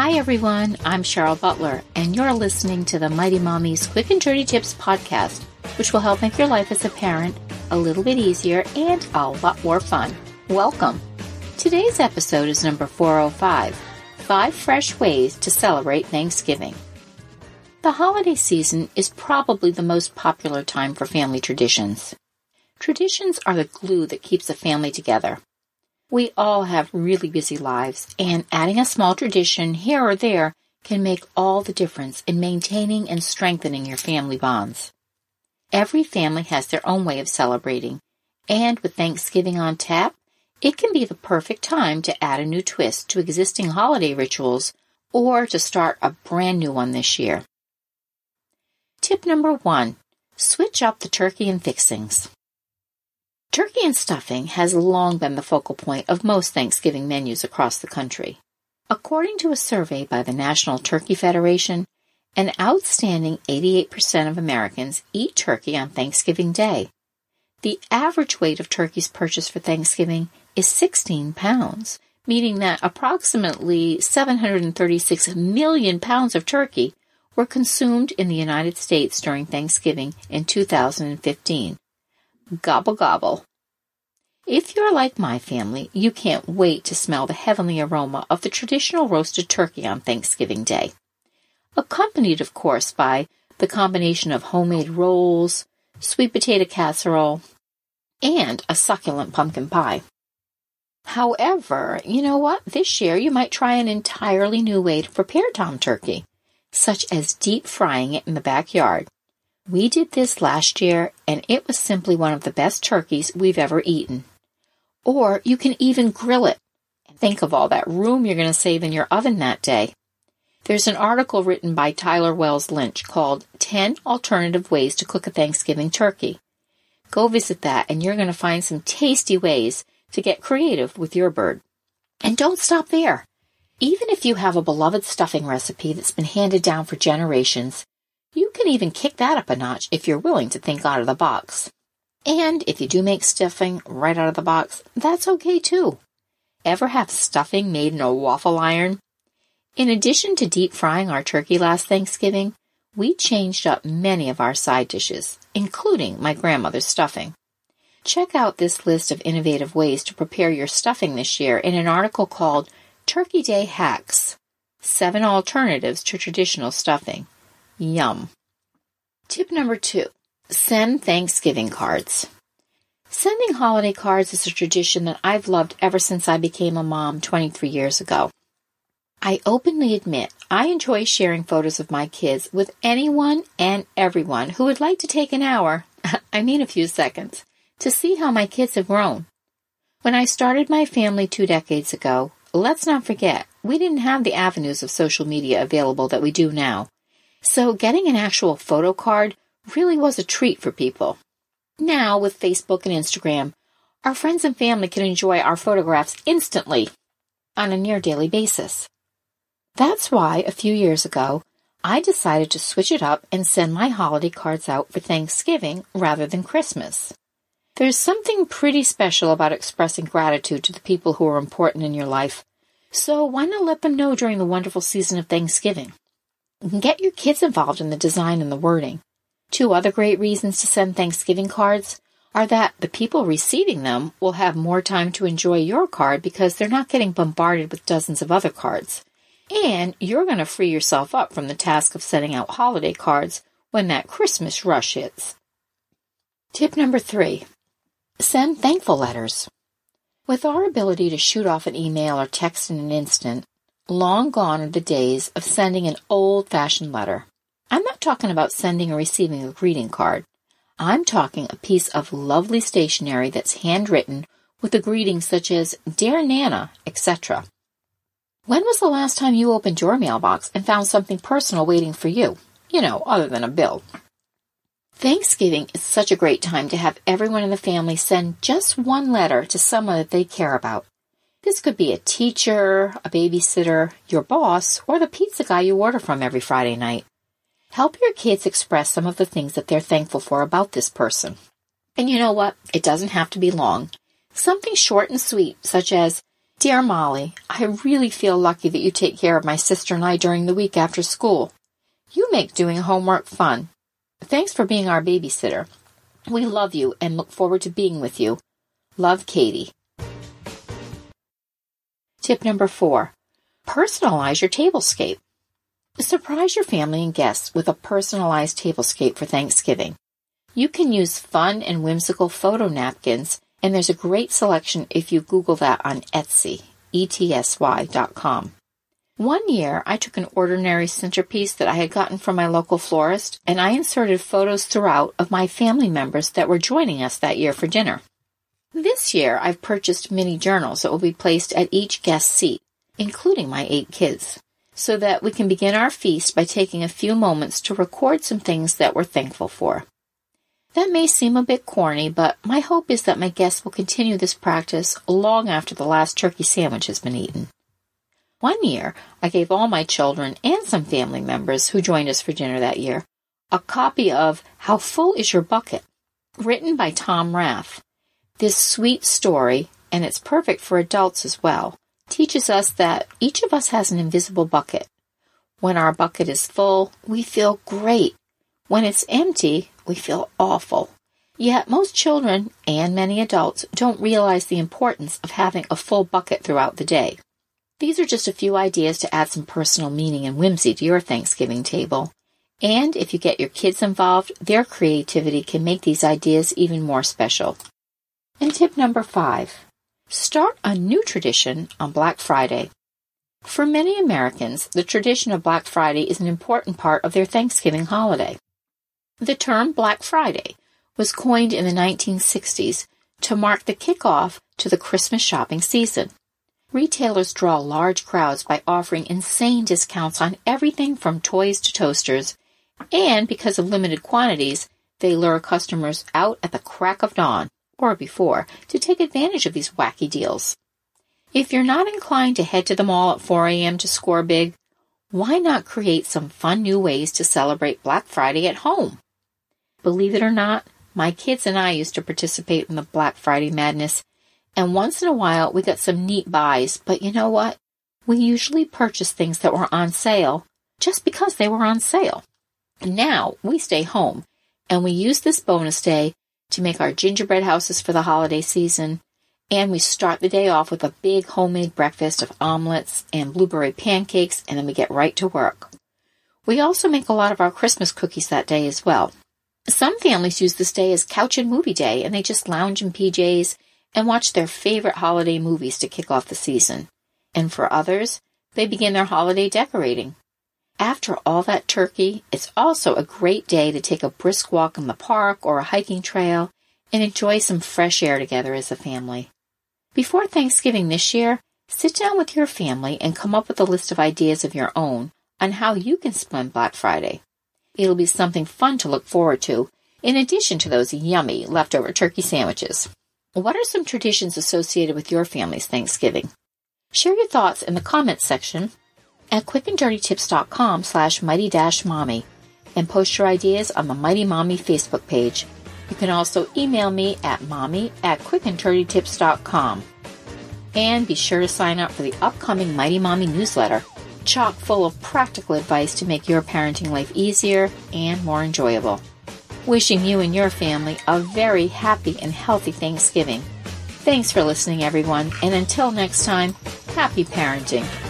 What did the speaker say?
Hi, everyone. I'm Cheryl Butler, and you're listening to the Mighty Mommy's Quick and Dirty Tips podcast, which will help make your life as a parent a little bit easier and a lot more fun. Welcome. Today's episode is number 405 Five Fresh Ways to Celebrate Thanksgiving. The holiday season is probably the most popular time for family traditions. Traditions are the glue that keeps a family together. We all have really busy lives, and adding a small tradition here or there can make all the difference in maintaining and strengthening your family bonds. Every family has their own way of celebrating, and with Thanksgiving on tap, it can be the perfect time to add a new twist to existing holiday rituals or to start a brand new one this year. Tip number one switch up the turkey and fixings. Turkey and stuffing has long been the focal point of most Thanksgiving menus across the country. According to a survey by the National Turkey Federation, an outstanding 88% of Americans eat turkey on Thanksgiving Day. The average weight of turkeys purchased for Thanksgiving is 16 pounds, meaning that approximately 736 million pounds of turkey were consumed in the United States during Thanksgiving in 2015. Gobble gobble. If you're like my family, you can't wait to smell the heavenly aroma of the traditional roasted turkey on Thanksgiving Day. Accompanied, of course, by the combination of homemade rolls, sweet potato casserole, and a succulent pumpkin pie. However, you know what? This year you might try an entirely new way to prepare tom turkey, such as deep frying it in the backyard. We did this last year, and it was simply one of the best turkeys we've ever eaten. Or you can even grill it. And think of all that room you're going to save in your oven that day. There's an article written by Tyler Wells Lynch called 10 Alternative Ways to Cook a Thanksgiving Turkey. Go visit that, and you're going to find some tasty ways to get creative with your bird. And don't stop there. Even if you have a beloved stuffing recipe that's been handed down for generations, you can even kick that up a notch if you're willing to think out of the box. And if you do make stuffing right out of the box, that's okay too. Ever have stuffing made in a waffle iron? In addition to deep frying our turkey last Thanksgiving, we changed up many of our side dishes, including my grandmother's stuffing. Check out this list of innovative ways to prepare your stuffing this year in an article called Turkey Day Hacks Seven Alternatives to Traditional Stuffing. Yum. Tip number two Send Thanksgiving cards. Sending holiday cards is a tradition that I've loved ever since I became a mom 23 years ago. I openly admit I enjoy sharing photos of my kids with anyone and everyone who would like to take an hour, I mean a few seconds, to see how my kids have grown. When I started my family two decades ago, let's not forget, we didn't have the avenues of social media available that we do now. So getting an actual photo card really was a treat for people. Now, with Facebook and Instagram, our friends and family can enjoy our photographs instantly on a near daily basis. That's why a few years ago, I decided to switch it up and send my holiday cards out for Thanksgiving rather than Christmas. There's something pretty special about expressing gratitude to the people who are important in your life, so why not let them know during the wonderful season of Thanksgiving? Get your kids involved in the design and the wording. Two other great reasons to send Thanksgiving cards are that the people receiving them will have more time to enjoy your card because they're not getting bombarded with dozens of other cards. And you're going to free yourself up from the task of sending out holiday cards when that Christmas rush hits. Tip number three send thankful letters. With our ability to shoot off an email or text in an instant, long gone are the days of sending an old fashioned letter. I'm not talking about sending or receiving a greeting card. I'm talking a piece of lovely stationery that's handwritten with a greeting such as Dear Nana, etc. When was the last time you opened your mailbox and found something personal waiting for you? You know, other than a bill. Thanksgiving is such a great time to have everyone in the family send just one letter to someone that they care about. This could be a teacher, a babysitter, your boss, or the pizza guy you order from every Friday night. Help your kids express some of the things that they're thankful for about this person. And you know what? It doesn't have to be long. Something short and sweet, such as, Dear Molly, I really feel lucky that you take care of my sister and I during the week after school. You make doing homework fun. Thanks for being our babysitter. We love you and look forward to being with you. Love, Katie. Tip number four personalize your tablescape. Surprise your family and guests with a personalized tablescape for Thanksgiving. You can use fun and whimsical photo napkins, and there's a great selection if you Google that on Etsy, etsy.com. One year, I took an ordinary centerpiece that I had gotten from my local florist, and I inserted photos throughout of my family members that were joining us that year for dinner. This year, I've purchased mini journals that will be placed at each guest seat, including my eight kids so that we can begin our feast by taking a few moments to record some things that we're thankful for. That may seem a bit corny, but my hope is that my guests will continue this practice long after the last turkey sandwich has been eaten. One year, I gave all my children and some family members who joined us for dinner that year a copy of How Full Is Your Bucket, written by Tom Rath. This sweet story, and it's perfect for adults as well, teaches us that each of us has an invisible bucket. When our bucket is full, we feel great. When it's empty, we feel awful. Yet most children and many adults don't realize the importance of having a full bucket throughout the day. These are just a few ideas to add some personal meaning and whimsy to your Thanksgiving table. And if you get your kids involved, their creativity can make these ideas even more special. And tip number five Start a new tradition on Black Friday. For many Americans, the tradition of Black Friday is an important part of their Thanksgiving holiday. The term Black Friday was coined in the 1960s to mark the kickoff to the Christmas shopping season. Retailers draw large crowds by offering insane discounts on everything from toys to toasters, and because of limited quantities, they lure customers out at the crack of dawn or before to take advantage of these wacky deals. If you're not inclined to head to the mall at 4 a.m. to score big, why not create some fun new ways to celebrate Black Friday at home? Believe it or not, my kids and I used to participate in the Black Friday madness, and once in a while we got some neat buys, but you know what? We usually purchased things that were on sale just because they were on sale. Now we stay home and we use this bonus day to make our gingerbread houses for the holiday season, and we start the day off with a big homemade breakfast of omelets and blueberry pancakes, and then we get right to work. We also make a lot of our Christmas cookies that day as well. Some families use this day as couch and movie day, and they just lounge in PJs and watch their favorite holiday movies to kick off the season. And for others, they begin their holiday decorating. After all that turkey, it's also a great day to take a brisk walk in the park or a hiking trail and enjoy some fresh air together as a family. Before Thanksgiving this year, sit down with your family and come up with a list of ideas of your own on how you can spend Black Friday. It'll be something fun to look forward to, in addition to those yummy leftover turkey sandwiches. What are some traditions associated with your family's Thanksgiving? Share your thoughts in the comments section at quickanddirtytips.com slash mighty-mommy and post your ideas on the Mighty Mommy Facebook page. You can also email me at mommy at quickanddirtytips.com. And be sure to sign up for the upcoming Mighty Mommy newsletter. chock full of practical advice to make your parenting life easier and more enjoyable. Wishing you and your family a very happy and healthy Thanksgiving. Thanks for listening, everyone, and until next time, happy parenting.